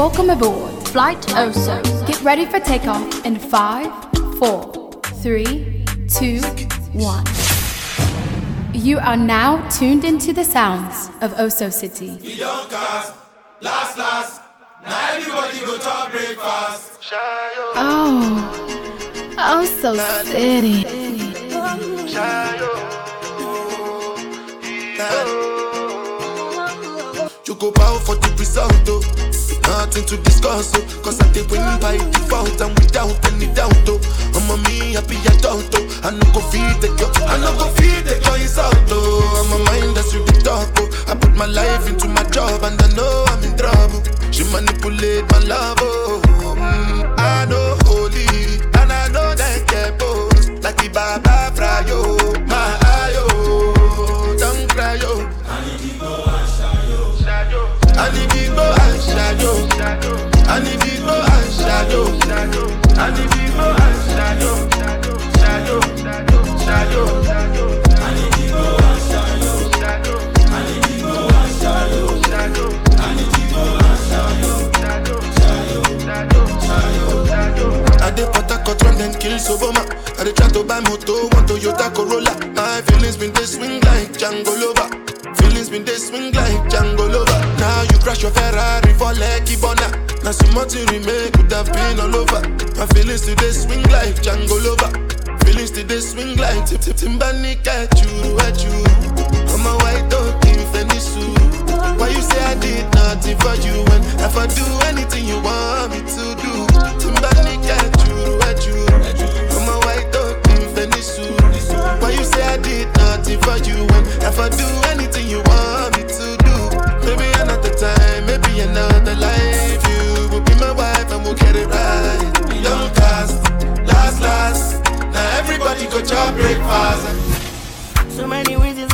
Welcome aboard Flight Oso. Get ready for takeoff in five, four, three, two, one. You are now tuned into the sounds of Oso City. last, last. Now everybody go to breakfast. Oh, Oso City. You go bow for the result, oh. Nothing to discuss, oh. Cause I did win by default and without any doubt, oh. I'm a me happy adult, oh. I no go feed the girl, I no go feed the girl insult, oh. I'm a mind that's you the talk, oh. I put my life into my job and I know I'm in trouble. She manipulate my love, oh. Mm, I know holy and I know that get both. Like the Baba Frayo, my Django Lover. Now you crash your Ferrari for Lucky Bona. Now some more to remake could have been all over. My feelings today swing like Django Lover. Feelings today swing like Tip Tip Timbani at you, at you. I'm a white dog in Fenisu. Why you say I did nothing for you when if I do anything you want me to do? Timbani at you, at you. I'm a white dog in Fenisu. Why you say I did nothing for you when if I do anything you want another life. You will be my wife and we'll get it right. Young cast, last, last. Now everybody go to breakfast. So many reasons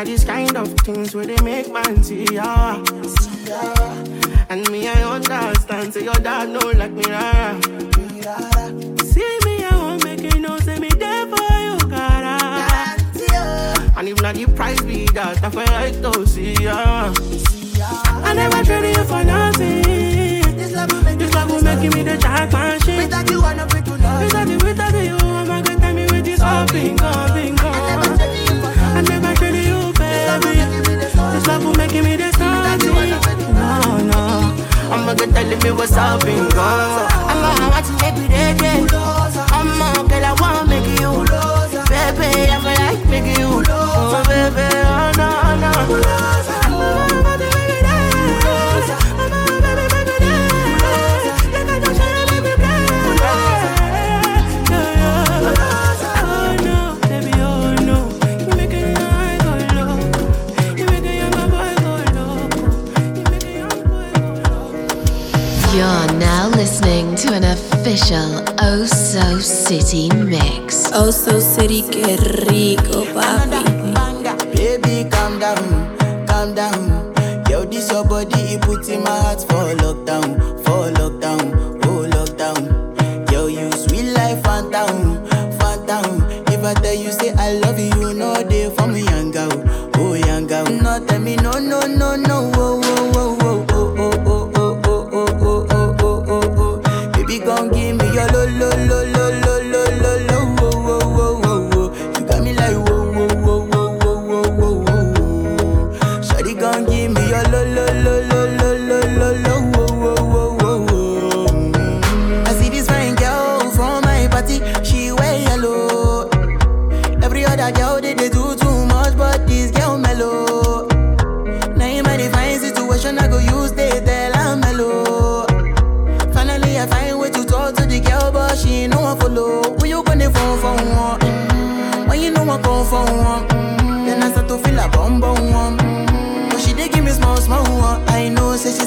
Not this kind of things where they make man see ya. And me, I understand. Say your dad know like me, rara. See me, I won't make you know. Say me there for you, cara. And if not the price be that, I feel like to see ya. I never traded you for nothing. This love will make, this love will make me the jackpot shit. Without you, I'm not free to love. Without you, without you, I'm not gonna tell me with this all bingo, bingo. telling me what's up in Gaza. I'm a hot baby, day day. I'm a girl, I wanna make you. Baby, I'm like make you. Oh, baby, oh, no, no. Listening to an official Oso City mix. Oso City, qué rico, papi. Baby, calm down, calm down. Yo, this your body, it puts in my heart for lockdown, for oh lockdown. I go for one. Then I start to feel a bum bum one. But she dey give me small small one. I know, say she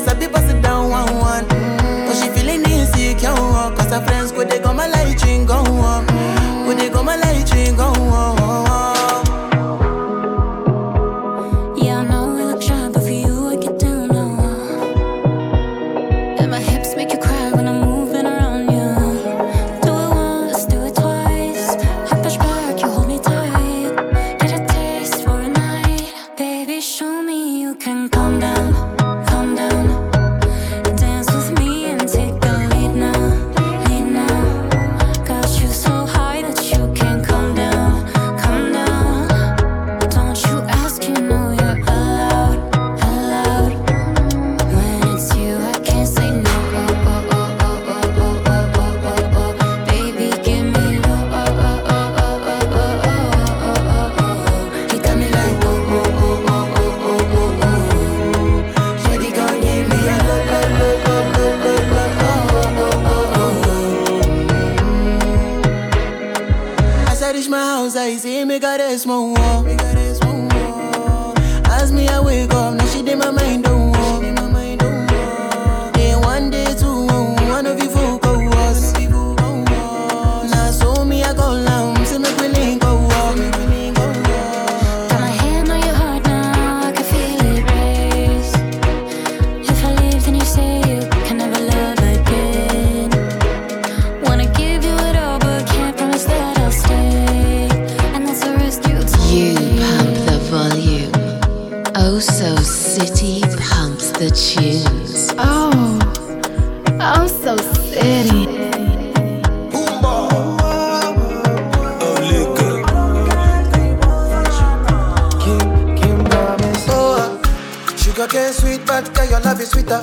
girl, your love is sweeter.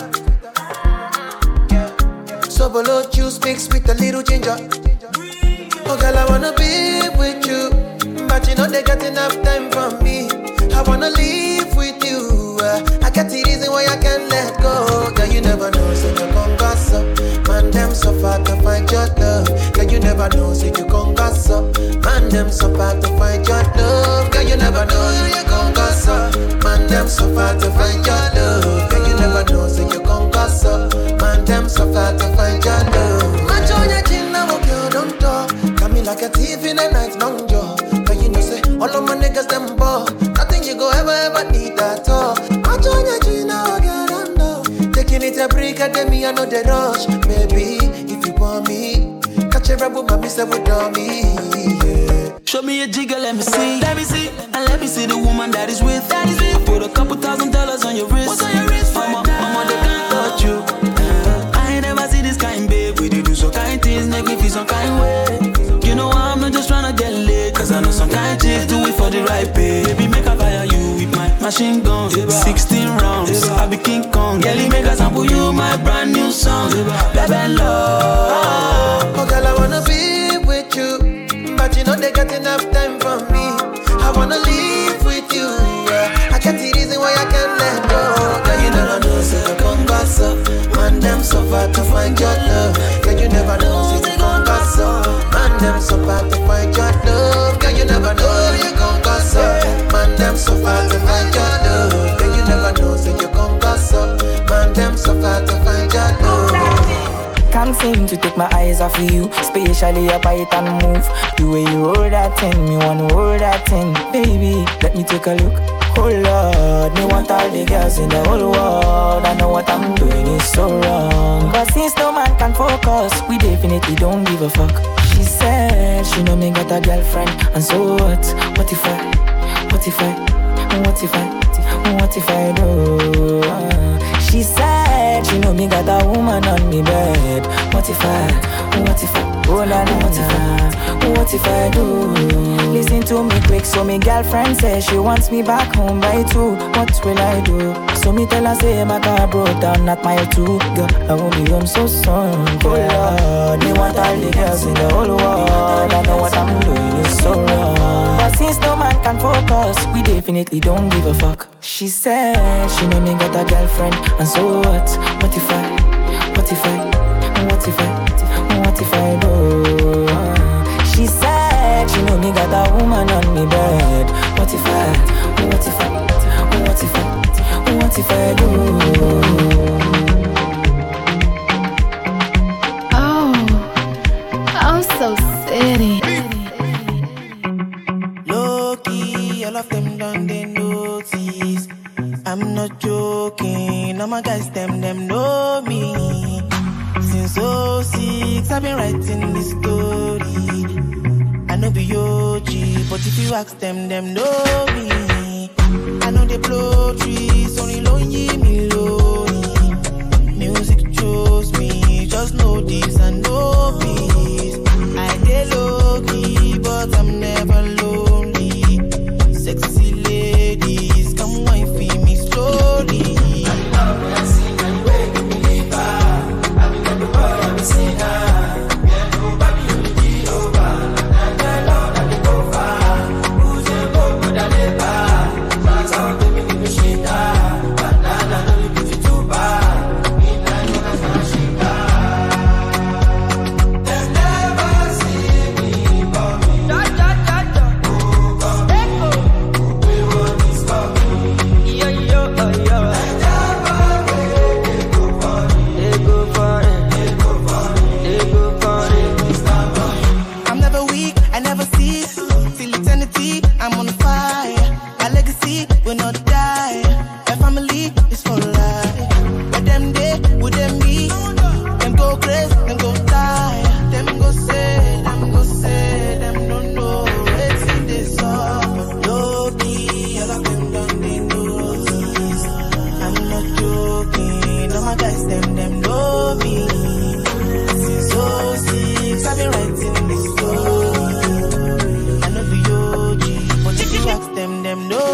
Sobolo juice mixed with a little ginger. Oh, girl, I wanna be with you, but you know they got enough time for me. I wanna live with you. uh, I got the reason why I can't let go. Girl, you never know, say you gon' gossip. Man, them so far to find your love. Girl, you never know, say you gon' gossip. Man, them so far to find your love. You never know, you gon' gossip. Man, them so far to find your love. Girl, you never know, say you gon' gossip. Man, them so far to find your love. Match on your chin, now girl, don't talk. Got me like a thief in the night, long jaw. But you know, say all of my niggas them ball. Nothing you go ever ever need at all. Match on your chin, now girl, don't know. Taking it a break, and me I know the rush, baby. If you want me, catch a rebel, my miss with me. Yeah. Show me a jigger, let me see. Let me see. Machine gun. 16 rounds. I be King Kong. Girl, make a sample you my brand new song. Baby, love. Oh, girl, I wanna be with you, but you know they got enough time for me. I wanna live with you, yeah. I got the reason why I can't let go. Girl, you never know, say you gon' gossip. Man, them so far to find your love. Girl, you never know, say you gon' gossip. Man, them so far to find your love. Girl, you never know you gon' gossip. Man, them so far to To take my eyes off of you, especially your bite and move. The way you hold that thing, me wanna hold that thing, baby. Let me take a look. Oh Lord, me want all the girls in the whole world. I know what I'm doing is so wrong, but since no man can focus, we definitely don't give a fuck. She said she know me got a girlfriend, and so what? What if I? What if I? What if I? What if I do? She said she know me got a woman on me bed. What if I? What if I? Oh la, what if I? What if I do? Listen to me quick, so me girlfriend says she wants me back home by two. What will I do? So me tell her say my car broke down at mile two. Girl, I won't be home so soon. Oh Lord, me want all the girls in the whole world. I know what I'm doing is so wrong. But since and focus. We definitely don't give a fuck. She said she know me got a girlfriend, and so what? What if I? What if I? What if I? What if I go? She said she know me got a woman on me bed. What if I? What if I? What if I? What if I, what if I do?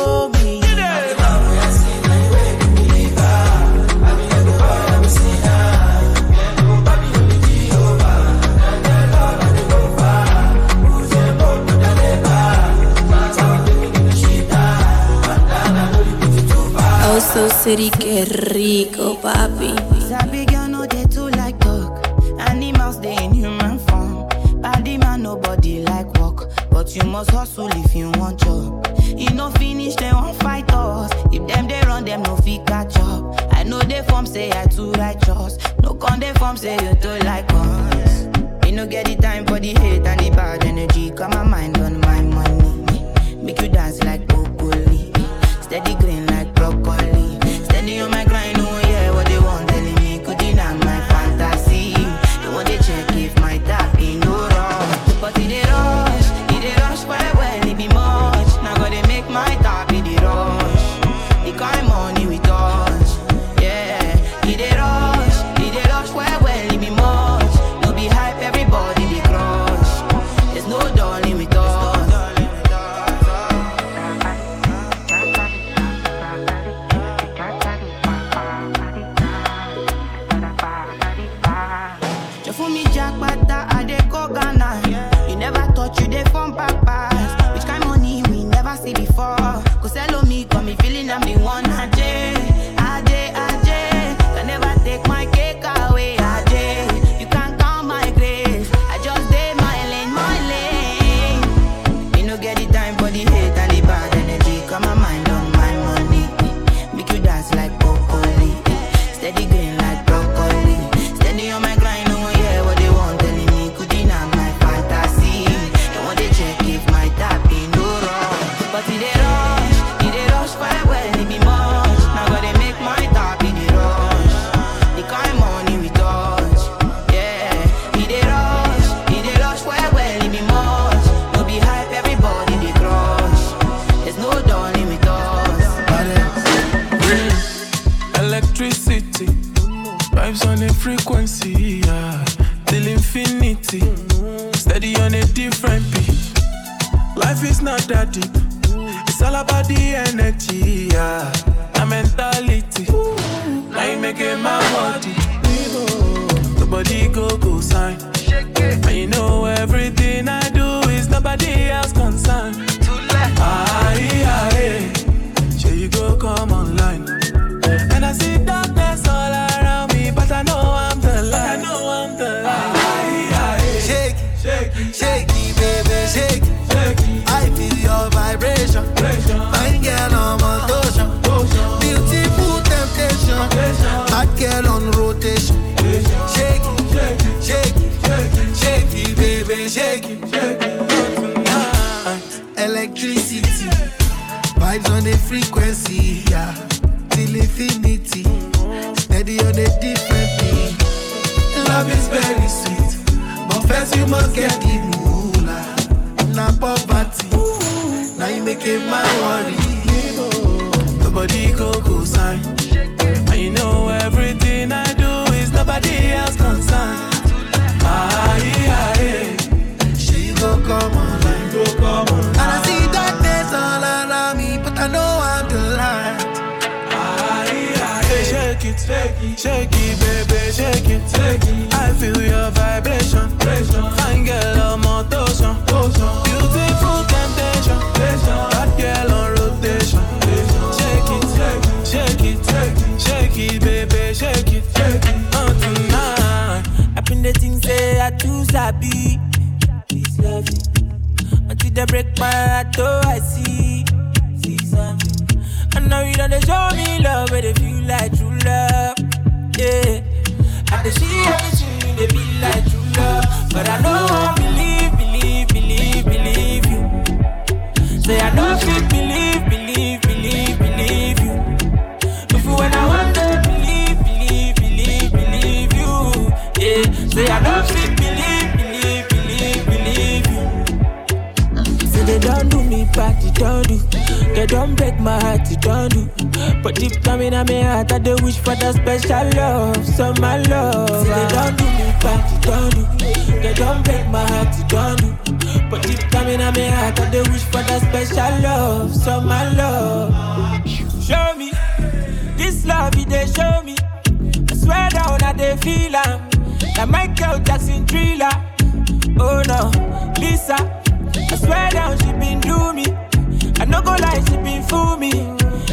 Oh, city, qué rico, papi. finish, they won't fight us. If them they run, them no fit catch up. I know they form say I too righteous. No con they form say you too like us. Me no get the time for the hate and the bad energy. Come on. deep. First sabi. This love until they break my heart, oh I see. see something. I know you don't show me love, but they feel like true love. Yeah, I can see everything they be like true love, but I know I believe, believe, believe, believe you. Say I don't believe, believe, believe, believe you. If you when I want to believe, believe, believe, believe you. Yeah, say I don't me, they don't do. They don't break my heart, they don't do. But deep down in my heart, I do wish for that special love, so my love. They don't do me bad, they don't do. They don't break my heart, they don't do. But deep down in my heart, I do wish for that special love, so my love. Show me this love, it they show me. I swear down, I they feel am. Like Michael Jackson thriller. Oh no, Lisa. I swear down, she been do me. I no go lie, she been fool me.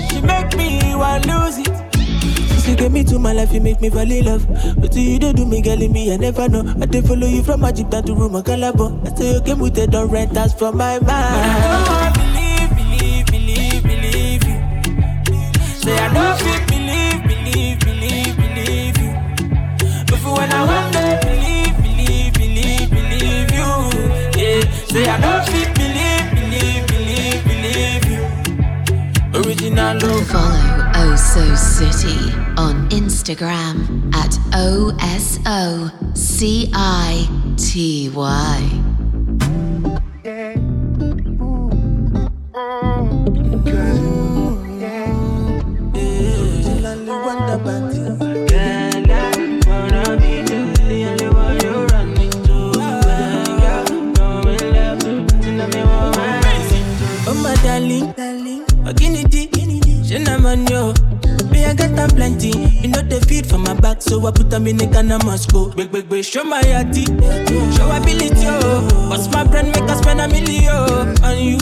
She make me want lose it. Since you get me to my life, you make me fall in love. But you don't do me, girl, in me, I never know. I did follow you from Egypt down to Roma, Calabo. I say you came with the don't rent us from my mind. I believe, believe, believe, believe you. Say I don't say I don't feel believe, believe, believe, believe you. Original love. Follow Oso City on Instagram at O S O C I T Y. Oh so I put them in the Ghana Moscow. Big big big, show my yati, eh. show ability oh. What's my brand make us spend a million oh. on you?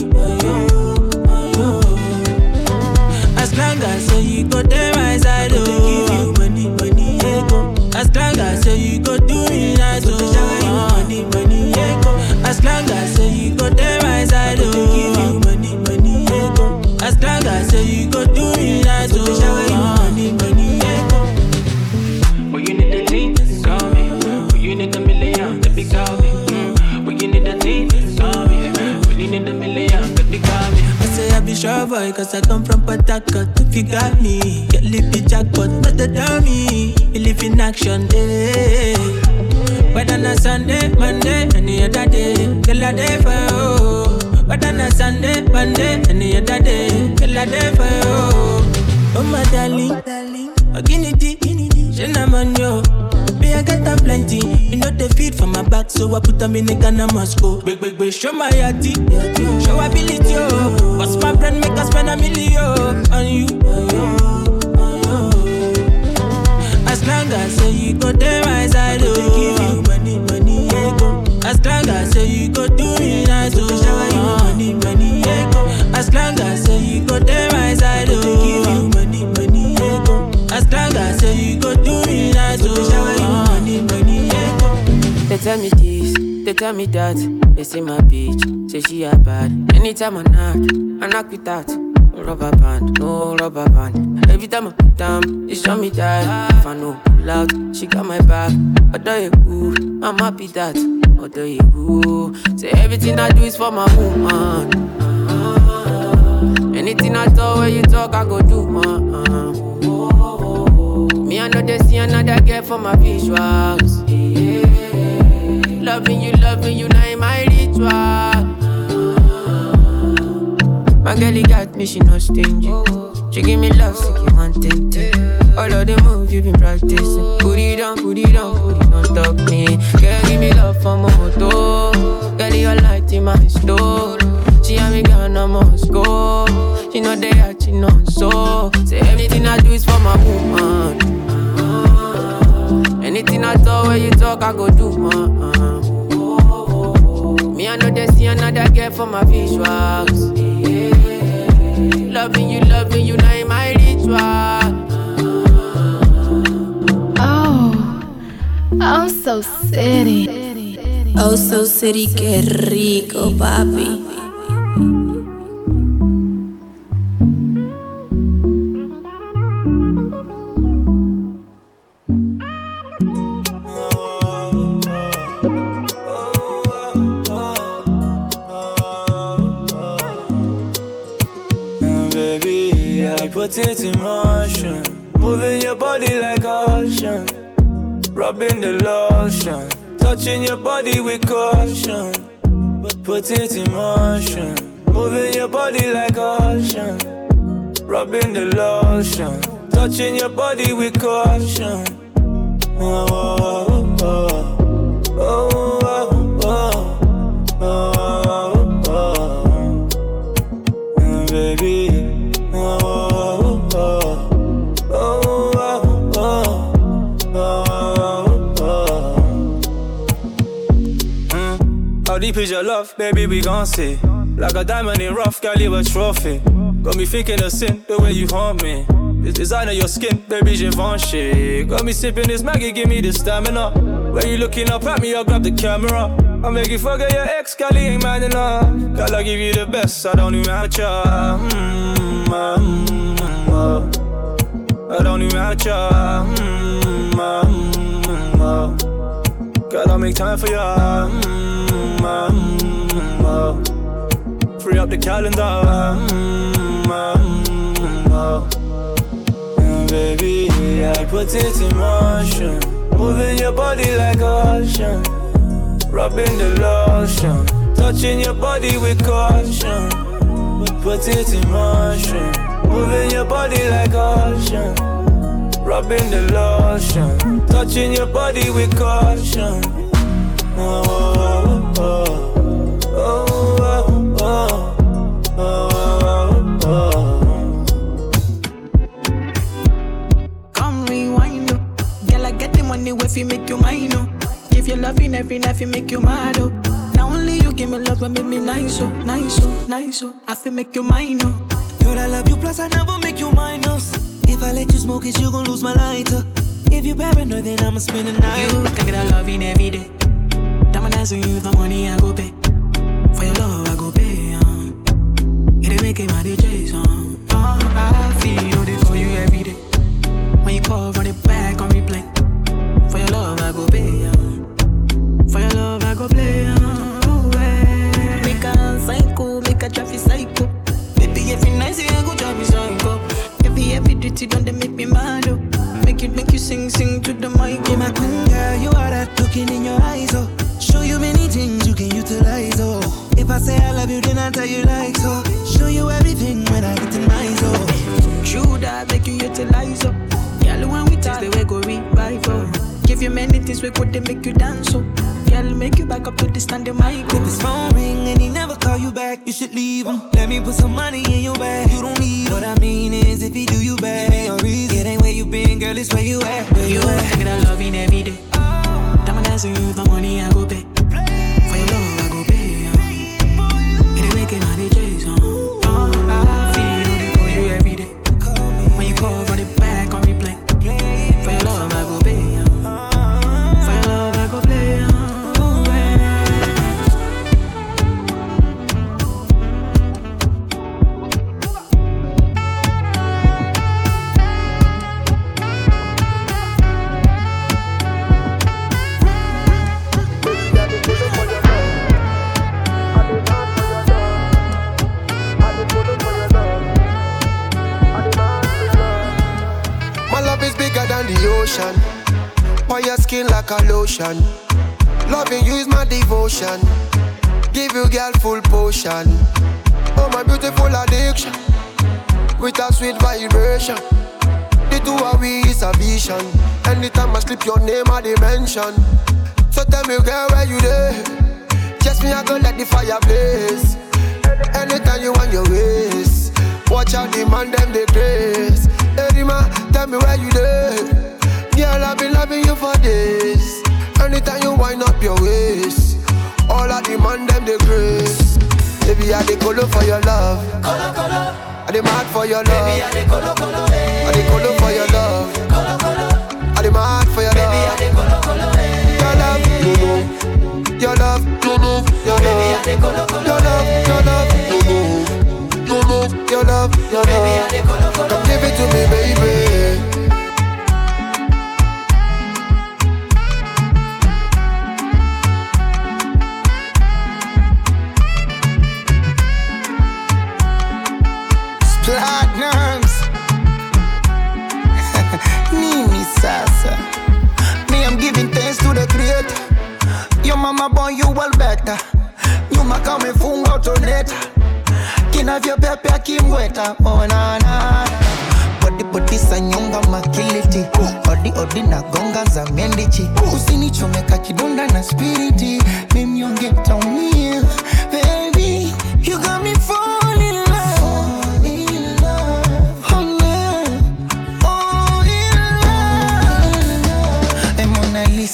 As long as say you go there my side, oh. give you money, money, yeah, go. As long as say you go do me nice, oh. money, money, yeah, go. As long as say you go there my side, oh. give you money, money, yeah, go. As long as say you go do me nice, oh. money, money, yeah, Boy, cause I come from Port If you got me, get lippy jackpot, the dummy. You live in action, day. Whether na Sunday, Monday, any other day, girl a day for you. Whether na Sunday, Monday, any other day, girl a day for you. Oh my darling, darling, Oginity, she na man yo. Me I get them plenty, you know they feed for my back, so I put them in the Ghana Moscow. Big big big, show my yati, show ability oh. What's my brand make us spend a million on you? As long as say you go there my side, oh. give you money, money, yeah, go. As long as say you go do me nice, oh. shower you money, money, yeah, go. As long as say you go there my side, oh. give you go do me nice, oh. shower you money, money, yeah. They tell me this, they tell me that. They say my bitch, say she a bad. Anytime I knock, I knock with that. No rubber band, no rubber band. Every time I put down, they show me that. If I know pull out, she got my back. But do you cool? I'm happy that. Although you say everything I do is for my woman. Anything I talk, when you talk, I go do. Uh, Me, I know they see another girl for my visuals. Loving you, loving you, now my ritual. My girl, got me, she not stingy. She give me love, she keep wanting to. All of the moves you been practicing. Put it down, put it down, put it on top me. Girl, give me love for my moto. Girl, you light in my store. She and me gone, I must go. She know they are, she know so. Say everything I do is for my woman. Anything I talk, when you talk, I go do. Uh, Me, I know they see another girl for my visuals. Loving you, loving you, now in my ritual. Oh, I'm so city. Oh, so city, qué rico, papi. Body with caution. But put it in motion. Moving your body like ocean. Rubbing the lotion. Touching your body with caution. Deep is your love, baby? We gon' see. Like a diamond in rough, girl, you a trophy. Got me thinking of sin, the way you haunt me. This design of your skin, baby, Givenchy. Got me sipping this Maggie, give me the stamina. When you looking up at me, I'll grab the camera. I'll make you forget your ex, girl, he ain't mad enough. Girl, I give you the best, I don't even match ya. Mm, uh, mm, uh. I don't even match ya. Mm, uh, mm. Girl, I'll make time for ya. Mm, uh, mm, uh. Free up the calendar. Mm. Uh, baby, I put it in motion. Moving your body like ocean. Rubbing the lotion. Touching your body with caution. Put it in motion. Moving your body like ocean. Rubbing the lotion. Touching your body with caution. Make you mine, oh. If you loving every night, you make you mad. Now only you give me love, but make me nice, nice, nice. I feel make you mine, oh. Girl, I love you, plus I never make you minus. If I let you smoke it, you gon' lose my lighter. If you paranoid, then I'ma spend the night. You can get a loving every day. Dancing you the money I go pay. For your love I go pay. Um. It ain't making my DJs um. Oh, I feel they for you every day. When you call, run it back on replay. For your love I go pay. Um. For your love I go play. Um. Ooh, eh. Make a psycho, make a traffic psycho. Baby, every night say I go drive me psycho. Every every duty don't they make me mad oh. Make it make you sing sing to the mic. Be my queen, girl, you are that looking in your eyes, tell you like so. Show you everything when I get in my zone. True that make you utilize up. Girl, when we taste the way go revive up. Give you many things we could they make you dance up. Girl, make you back up to the standing mic. If his phone ring and he never call you back, you should leave him. Let me put some money in your bag. You don't need What I mean is, if he do you bad, ain't no reason. It ain't where you been, girl, it's where you at. Where You you at? take that loving every day. Oh. Diamond dancing you the money I go pay. Like. Loving you is my devotion. Give you girl full potion. Oh my beautiful addiction. With a sweet vibration. The two of we is a vision. Anytime I slip your name I dimension. So tell me girl where you there? Just me I go let the fire blaze. Anytime you want your ways. Watch out the man them the grace. Hey tell me where you there? Girl I've been loving you for days. Anytime you wind up your waist. All I demand them the grace. Baby, I the color for your love. Color, color. I the mad for your love. Baby, I the color, color. Eh. I the color for your love. Color, color. I the mad for your love. Baby. I the color,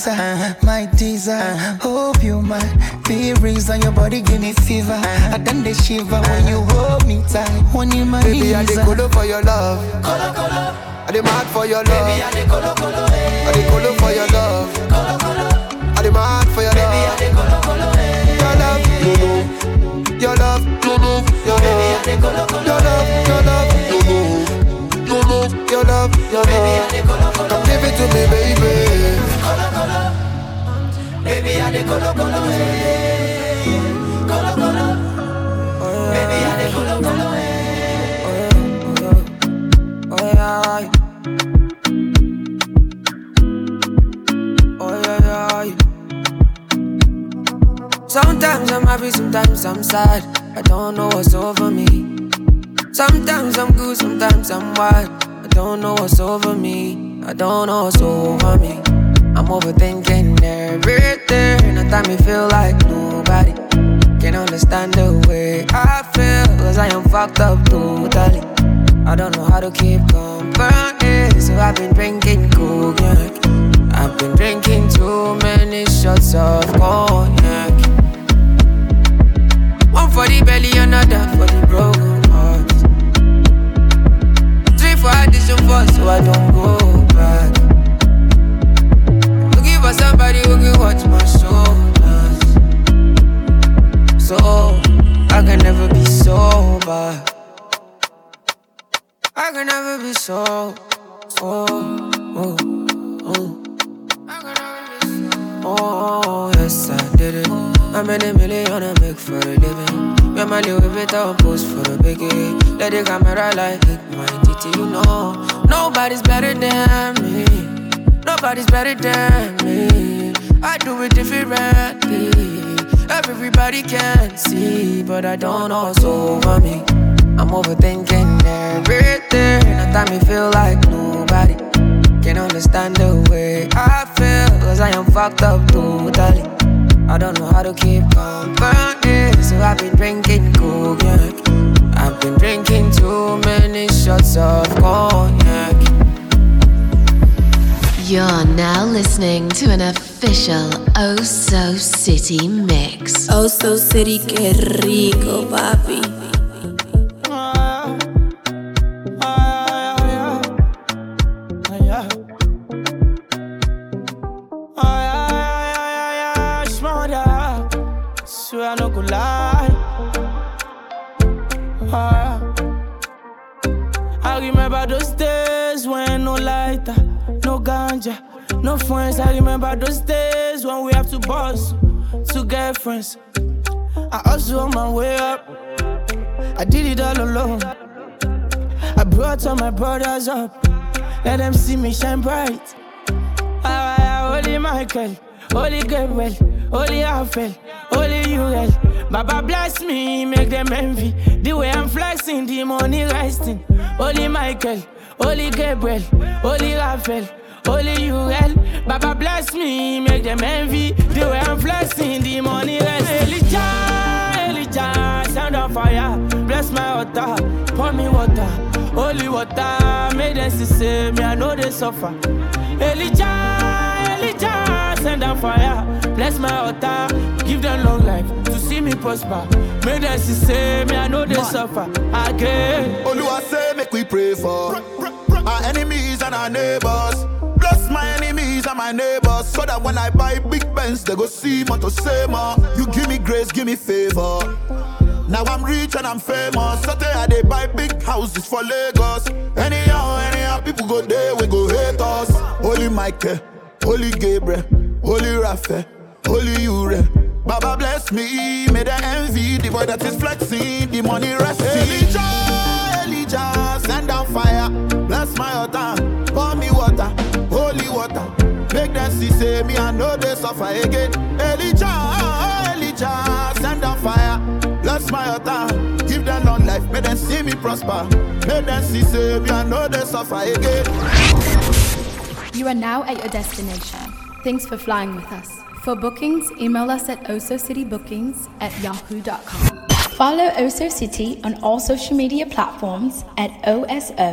Mona Lisa, my teaser. Hope you might be reason your body give me fever. I done the shiver when you hold me tight. One in my Baby, I knees. the color for your love. Color, color. I the mad for your love. Baby, I the color, color. Eh. I the color for your love. Color, color. I the mad for your love. Baby, I the color, color. Eh. Your love, no, no. Your love, no, no. Your love, I the color, color. Your love, eh. your love, no, no. No, no. Your love, your Baby, love. I the color, color. Come give it to me, baby. Baby, I the color, color. Eh. Color, color. Baby, I the color, color. Oh yeah. Oh yeah. Sometimes I'm happy, sometimes I'm sad. I don't know what's over me. Sometimes I'm good, sometimes I'm wild. I don't know what's over me. I don't know what's over me. I'm overthinking everything. Fucked up totally. I don't know how to keep company. So I've been drinking cognac. I've been drinking too many shots of cognac. One for the belly, another for the broken heart. Three for addition four, so I don't go back. Looking for somebody who can watch my shoulders. So sober. Oh, oh. I can never be so. Oh, oh, oh. Oh, yes, I did it. I How many million I make for a living? And my little bit on post for the biggie. Let the camera like hit my titty, you know. Nobody's better than me. Nobody's better than me. I do it differently. Everybody can see, but I don't know what's over me. I'm overthinking everything. At time me feel like nobody can understand the way I feel. Cause I am fucked up totally. I don't know how to keep company. So I've been drinking cognac. I've been drinking too many shots of cognac. You're now listening to an official Oh So City mix. Oh, so city, qué rico, papi. Friends. I remember those days when we have to boss to get friends. I also on my way up. I did it all alone. I brought all my brothers up. Let them see me shine bright. Holy Michael, Holy Gabriel, Holy Raphael, Holy Uriel. Baba bless me, make them envy. The way I'm flexing, the money resting. Holy Michael, Holy Gabriel, Holy Raphael, Holy Uriel. Baba bless me, make them envy. The way I'm flexing, the money resting. Elijah, Elijah, sound of fire. Bless my altar, pour me water. Holy water, make them see say me, I know they suffer. Elijah, Elijah, send down fire. Bless my altar, give them long life to see me prosper. Make them see say me, I know they suffer. Again. Oluwa say make we pray for our enemies and our neighbors. Bless my enemies and my neighbors so that when I buy big Benz, they go see more to say more. You give me grace, give me favor. Now I'm rich and I'm famous. So I they buy big houses for Lagos. Anyhow, anyhow, people go there, we go hate us. Holy Michael, Holy Gabriel, Holy Raphael, Holy Uriel. Baba bless me, may the envy, the boy that is flexing, the money resting. Elijah, Elijah, send down fire, bless my altar, say me, I know they suffer again. Elijah, Elijah, send fire, bless my altar, give them long life, make them see me prosper. Make them see, say me, I know they suffer again. You are now at your destination. Thanks for flying with us. For bookings, email us at osocitybookings at yahoo.com. Follow Oso City on all social media platforms at OSOCITY.